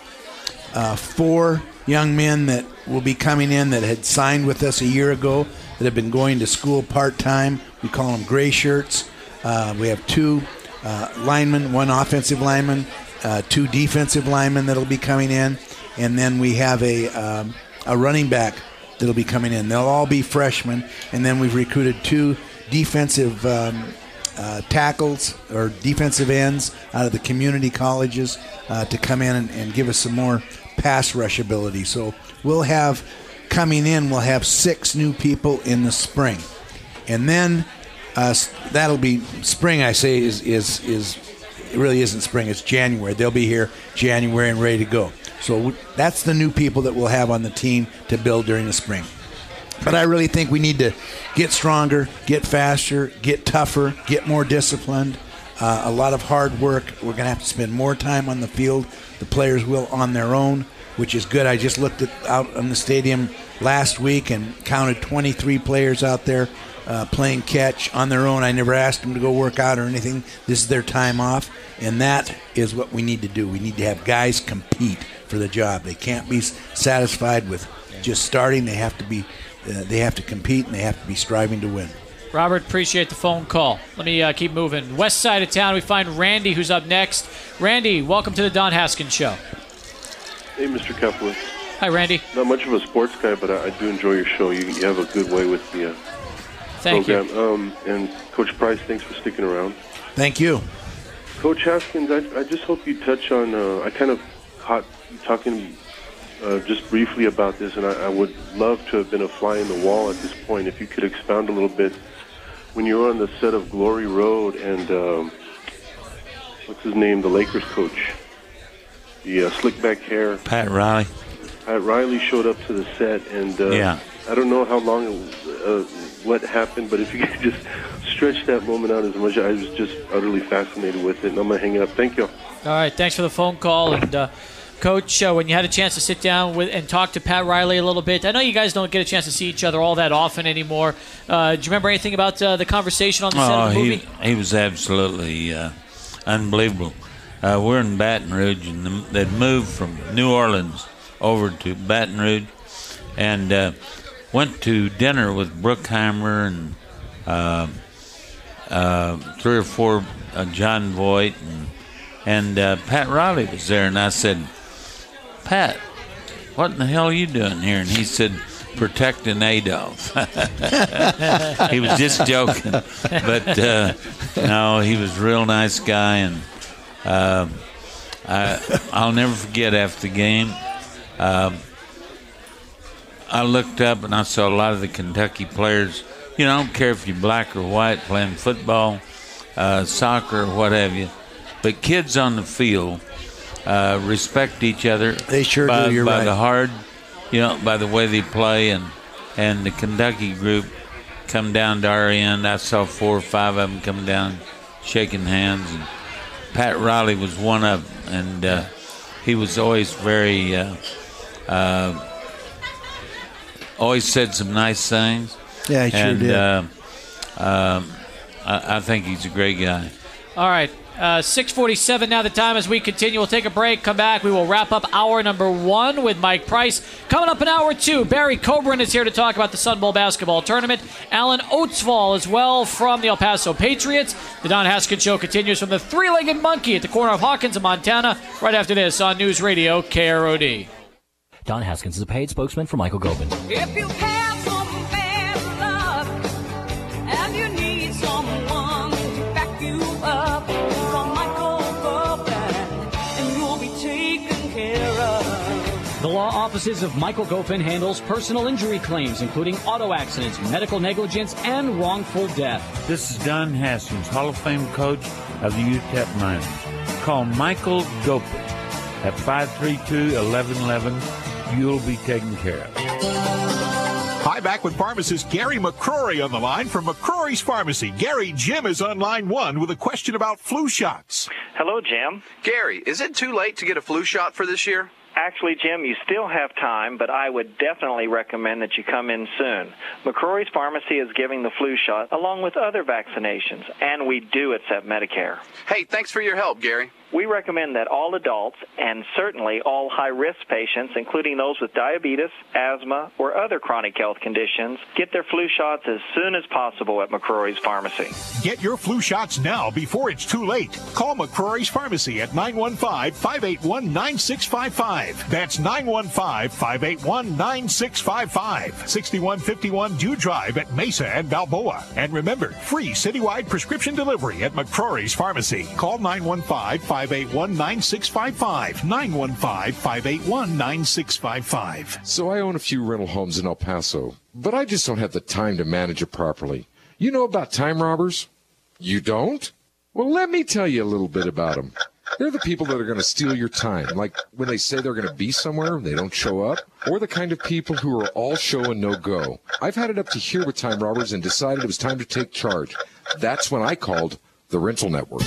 uh, four young men that will be coming in that had signed with us a year ago that have been going to school part time. We call them gray shirts. Uh, we have two linemen, one offensive lineman, two defensive linemen that'll be coming in, and then we have a um, a running back that'll be coming in. They'll all be freshmen, and then we've recruited two defensive um, uh, tackles or defensive ends out of the community colleges uh, to come in and, and give us some more pass rush ability. So we'll have coming in, we'll have six new people in the spring, and then uh, that'll be spring. I say is is is it really isn't spring. It's January. They'll be here January and ready to go. So that's the new people that we'll have on the team to build during the spring. But I really think we need to get stronger, get faster, get tougher, get more disciplined. Uh, a lot of hard work. We're going to have to spend more time on the field. The players will on their own, which is good. I just looked at, out on the stadium last week and counted 23 players out there uh, playing catch on their own. I never asked them to go work out or anything. This is their time off, and that is what we need to do. We need to have guys compete for the job. They can't be satisfied with just starting. They have to be, uh, they have to compete, and they have to be striving to win. Robert, appreciate the phone call. Let me uh, keep moving. West side of town, we find Randy, who's up next. Randy, welcome to the Don Haskins Show. Hey, Mr. Kaplowitz. Hi, Randy. Not much of a sports guy, but I, I do enjoy your show. You, you have a good way with the uh, Thank you. program. Um, and Coach Price, thanks for sticking around. Thank you. Coach Haskins, I, I just hope you touch on. Uh, I kind of caught you talking uh, just briefly about this, and I, I would love to have been a fly in the wall at this point. If you could expound a little bit, when you were on the set of Glory Road, and um, what's his name, the Lakers coach, the uh, slick back hair, Pat Riley. Pat Riley showed up to the set, and uh, Yeah. I don't know how long, it, uh, what happened, but if you could just stretch that moment out as much, I was just utterly fascinated with it, and I'm gonna hang up. Thank you. All right, thanks for the phone call. And uh, Coach, uh, when you had a chance to sit down with and talk to Pat Riley a little bit, I know you guys don't get a chance to see each other all that often anymore. Uh, do you remember anything about uh, the conversation on the set Oh, of the he movie? he was absolutely uh, unbelievable. Uh, we're in Baton Rouge, and the, they'd moved from New Orleans over to Baton Rouge, and uh, went to dinner with Bruckheimer and uh, uh, three or four uh, Jon Voight and and uh, Pat Riley was there, and I said, Pat, what in the hell are you doing here? And he said, protecting Adolph. he was just joking, but uh, no, he was a real nice guy, and uh, I, I'll never forget after the game. Um, I looked up and I saw a lot of the Kentucky players. You know, I don't care if you're black or white, playing football, uh, soccer, or what have you. But kids on the field uh, respect each other. They sure by, do, you're by right. the hard, you know, by the way they play, and and the Kentucky group come down to our end. I saw four or five of them come down, shaking hands, and Pat Riley was one of them, and uh, he was always very. Uh, uh, always said some nice things. Yeah, he sure did. Uh, um, I, I think he's a great guy. All right. Uh, 647 now the time as we continue. We'll take a break, come back. We will wrap up hour number one with Mike Price. Coming up in hour two, Barry Coburn is here to talk about the Sun Bowl basketball tournament. Alan Oatsvall as well from the El Paso Patriots. The Don Haskins Show continues from the three-legged monkey at the corner of Hawkins and Montana right after this on News Radio KROD. Don Haskins is a paid spokesman for Michael Gopin. Care of. The law offices of Michael Gopin handles personal injury claims, including auto accidents, medical negligence, and wrongful death. This is Don Haskins, Hall of Fame coach of the UTEP Miners. Call Michael Gopin at 532-1111. You'll be taken care of. Hi, back with pharmacist Gary McCrory on the line from McCrory's Pharmacy. Gary, Jim is on line one with a question about flu shots. Hello, Jim. Gary, is it too late to get a flu shot for this year? Actually, Jim, you still have time, but I would definitely recommend that you come in soon. McCrory's Pharmacy is giving the flu shot along with other vaccinations, and we do accept Medicare. Hey, thanks for your help, Gary. We recommend that all adults, and certainly all high risk patients, including those with diabetes, asthma, or other chronic health conditions, get their flu shots as soon as possible at McCrory's Pharmacy. Get your flu shots now before it's too late. Call McCrory's Pharmacy at 915-581-9655. That's 915-581-9655. 6151 Dew Drive at Mesa and Balboa. And remember, free citywide prescription delivery at McCrory's Pharmacy. Call 915-581-9655. 915-581-9655. So I own a few rental homes in El Paso, but I just don't have the time to manage it properly. You know about time robbers? You don't? Well, let me tell you a little bit about them. They're the people that are going to steal your time, like when they say they're going to be somewhere and they don't show up, or the kind of people who are all show and no go. I've had it up to here with time robbers and decided it was time to take charge. That's when I called the rental network.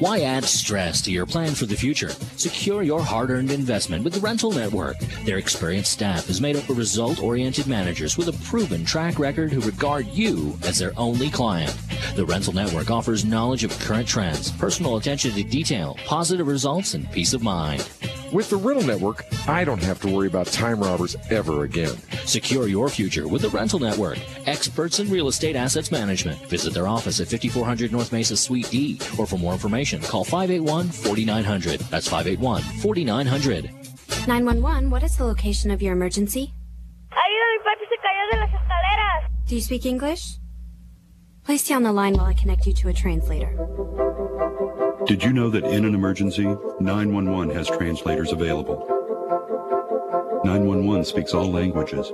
Why add stress to your plan for the future? Secure your hard-earned investment with the Rental Network. Their experienced staff is made up of result-oriented managers with a proven track record who regard you as their only client. The Rental Network offers knowledge of current trends, personal attention to detail, positive results, and peace of mind. With the rental network, I don't have to worry about time robbers ever again. Secure your future with the Rental Network. Experts in real estate assets management. Visit their office at 5400 North Mesa Suite D. Or for more information, call 581 4900. That's 581 4900. 911, what is the location of your emergency? Ayuda, mi papi se cayó de las escaleras. Do you speak English? Please stay on the line while I connect you to a translator. Did you know that in an emergency, 911 has translators available? 911 speaks all languages.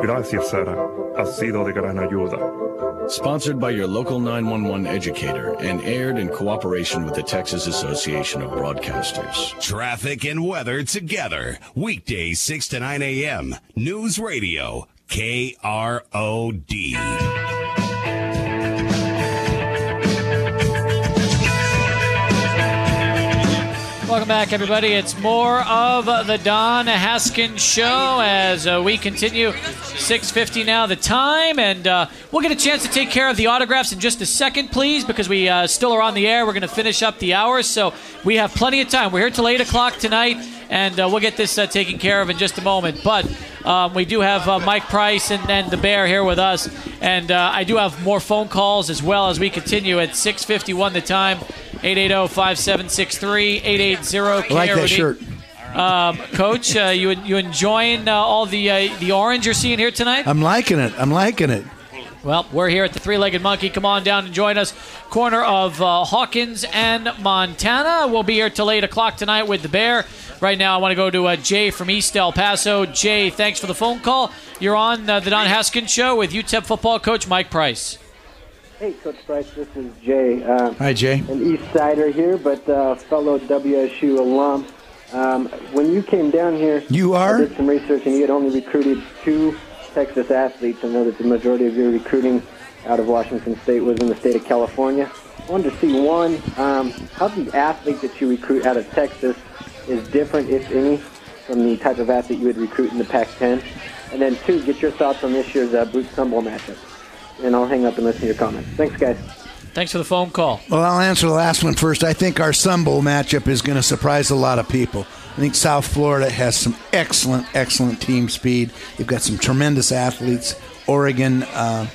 Gracias, Sara. Has sido de gran ayuda. Sponsored by your local 911 educator and aired in cooperation with the Texas Association of Broadcasters. Traffic and weather together. Weekdays 6 to 9 a.m. News Radio. KROD. Welcome back, everybody. It's more of the Don Haskins Show as uh, we continue. 6:50 now, the time, and uh, we'll get a chance to take care of the autographs in just a second, please, because we uh, still are on the air. We're going to finish up the hour, so we have plenty of time. We're here till eight o'clock tonight, and uh, we'll get this uh, taken care of in just a moment. But um, we do have uh, Mike Price and, and the Bear here with us, and uh, I do have more phone calls as well as we continue at 6:51 the time. 880-5763, 880 I like that shirt. Um, Coach, uh, you you enjoying uh, all the uh, the orange you're seeing here tonight? I'm liking it. I'm liking it. Well, we're here at the Three Legged Monkey. Come on down and join us. Corner of uh, Hawkins and Montana. We'll be here till 8 o'clock tonight with the Bear. Right now, I want to go to uh, Jay from East El Paso. Jay, thanks for the phone call. You're on uh, the Don Haskins Show with UTEP football coach Mike Price. Hey, Coach Price, this is Jay. Uh, Hi, Jay. An East Sider here, but uh, fellow WSU alum. Um, when you came down here, You are? I did some research, and you had only recruited two Texas athletes. I know that the majority of your recruiting out of Washington State was in the state of California. I wanted to see one, um, how the athlete that you recruit out of Texas is different, if any, from the type of athlete you would recruit in the Pac-10. And then two, get your thoughts on this year's uh, Brut Sun Bowl matchup. And I'll hang up and listen to your comments. Thanks, guys. Thanks for the phone call. Well, I'll answer the last one first. I think our Sun Bowl matchup is going to surprise a lot of people. I think South Florida has some excellent, excellent team speed. They've got some tremendous athletes. Oregon uh,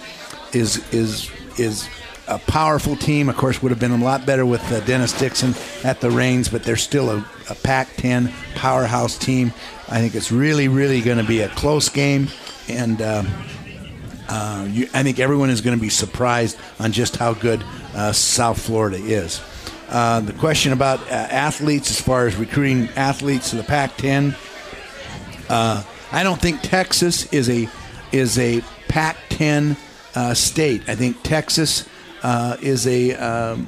is is is a powerful team. Of course, would have been a lot better with uh, Dennis Dixon at the reins, but they're still a, a Pac-10 powerhouse team. I think it's really, really going to be a close game, and. Um, uh, you, I think everyone is going to be surprised on just how good uh, South Florida is. Uh, the question about uh, athletes, as far as recruiting athletes to the Pac-10, uh, I don't think Texas is a is a Pac-10 uh, state. I think Texas is a um,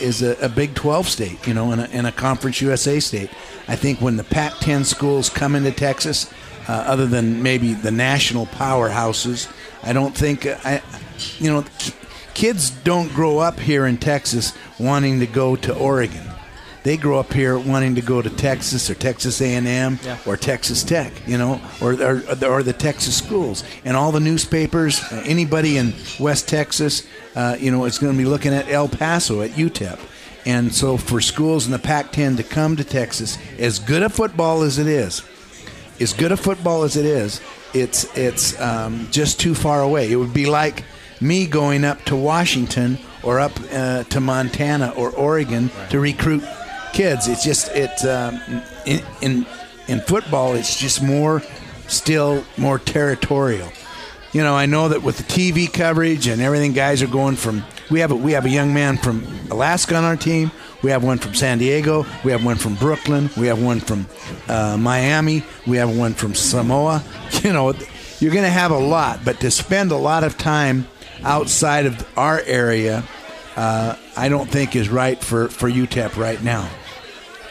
is a, a Big 12 state, you know, and a, and a Conference USA state. I think when the Pac-10 schools come into Texas, uh, other than maybe the national powerhouses, I don't think I, you know, kids don't grow up here in Texas wanting to go to Oregon. They grow up here wanting to go to Texas or Texas A&M Yeah. or Texas Tech, you know, or, or or the Texas schools and all the newspapers. uh, Anybody in West Texas, uh, you know, is going to be looking at El Paso at UTEP. And so, for schools in the Pac-10 to come to Texas, as good a football as it is, as good a football as it is, it's it's um, just too far away. It would be like me going up to Washington or up uh, to Montana or Oregon to recruit kids. It's just it's um, in, in in football. It's just more still more territorial. You know, I know that with the TV coverage and everything, guys are going from. We have a, we have a young man from Alaska on our team. We have one from San Diego. We have one from Brooklyn. We have one from uh, Miami. We have one from Samoa. You know, you're going to have a lot, but to spend a lot of time outside of our area, uh, I don't think is right for for UTEP right now.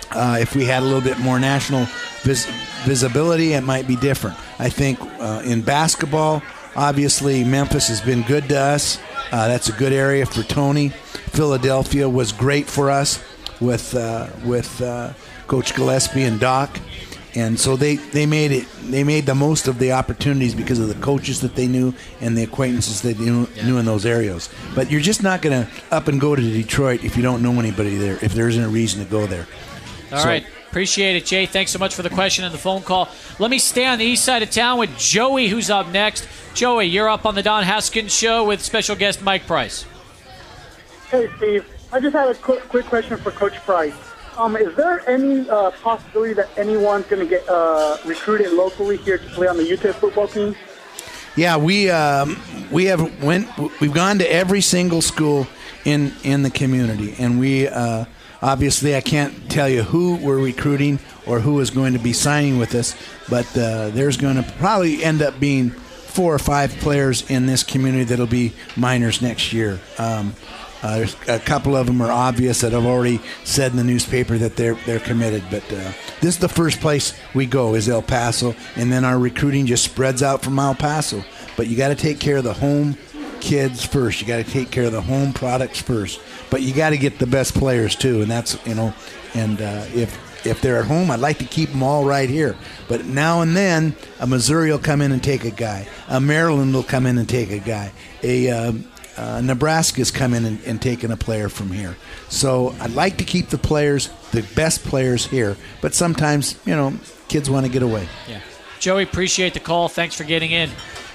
Uh, if we had a little bit more national vis- visibility, it might be different. I think uh, in basketball, obviously Memphis has been good to us. Uh, that's a good area for Tony. Philadelphia was great for us with uh, with uh, Coach Gillispie and Doc, and so they, they made it. They made the most of the opportunities because of the coaches that they knew and the acquaintances that they knew, knew in those areas. But you're just not going to up and go to Detroit if you don't know anybody there. If there isn't a reason to go there. All So- right. Appreciate it, Jay. Thanks so much for the question and the phone call. Let me stay on the east side of town with Joey, who's up next. Joey, you're up on the Don Haskins show with special guest Mike Price. Hey, Steve. I just had a quick, quick question for Coach Price. Um, is there any uh, possibility that anyone's going to get uh, recruited locally here to play on the UTEP football team? Yeah, we um, we have went we've gone to every single school in in the community, and we uh, obviously I can't tell you who we're recruiting or who is going to be signing with us, but uh, there's going to probably end up being four or five players in this community that'll be Miners next year. Um, uh, there's a couple of them are obvious that I've already said in the newspaper that they're they're committed. But uh, this is the first place we go is El Paso, and then our recruiting just spreads out from El Paso. But you got to take care of the home kids first. You got to take care of the home products first. But you got to get the best players too, and that's you know, and uh, if if they're at home, I'd like to keep them all right here. But now and then, a Missouri will come in and take a guy. A Maryland will come in and take a guy. A um, uh, Nebraska's come in and, and taken a player from here. So I'd like to keep the players, the best players here. But sometimes, you know, kids want to get away. Yeah. Joey, appreciate the call. Thanks for getting in.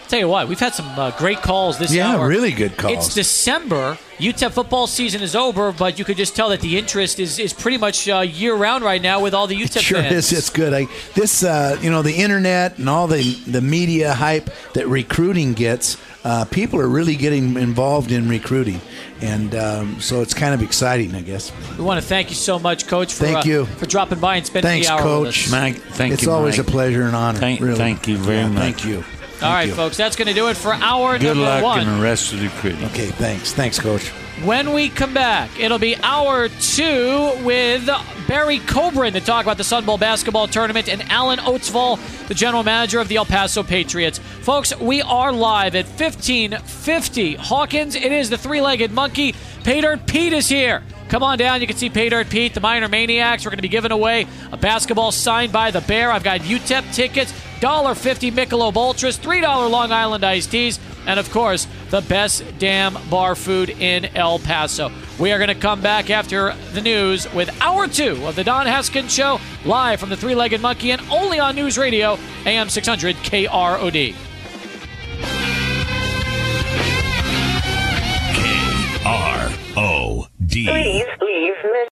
Tell you what, we've had some uh, great calls this Yeah, hour. Yeah, really good calls. It's December. UTEP football season is over, but you could just tell that the interest is, is pretty much uh, year round right now with all the UTEP Sure fans. is. It's good. I, this, uh, you know, the internet and all the the media hype that recruiting gets. Uh, people are really getting involved in recruiting, and um, so it's kind of exciting, I guess. We want to thank you so much, Coach, for, Thank uh, you. for dropping by and spending Thanks, the hour with Coach. us. Mike, thank it's you, always Mike. a pleasure and honor. Thank- really. thank you very Yeah, much. Thank you. All right, you. folks, that's going to do it for hour Good number luck one. in the rest of the recruiting. Okay, thanks. Thanks, Coach. When we come back, it'll be hour two with Barry Cobran to talk about the Sun Bowl basketball tournament and Alan Oatsvall, the general manager of the El Paso Patriots. Folks, we are live at 1550 Hawkins. It is the three legged monkey. Pay Dirt Pete is here. Come on down. You can see Pay Dirt Pete, the Miner Maniacs. We're going to be giving away a basketball signed by the Bear. I've got UTEP tickets, $1.50 Michelob Ultras, $3 Long Island iced teas, and of course, the best damn bar food in El Paso. We are going to come back after the news with hour two of the Don Haskins Show, live from the Three Legged Monkey and only on News Radio, AM 600 KROD. R O D. Please leave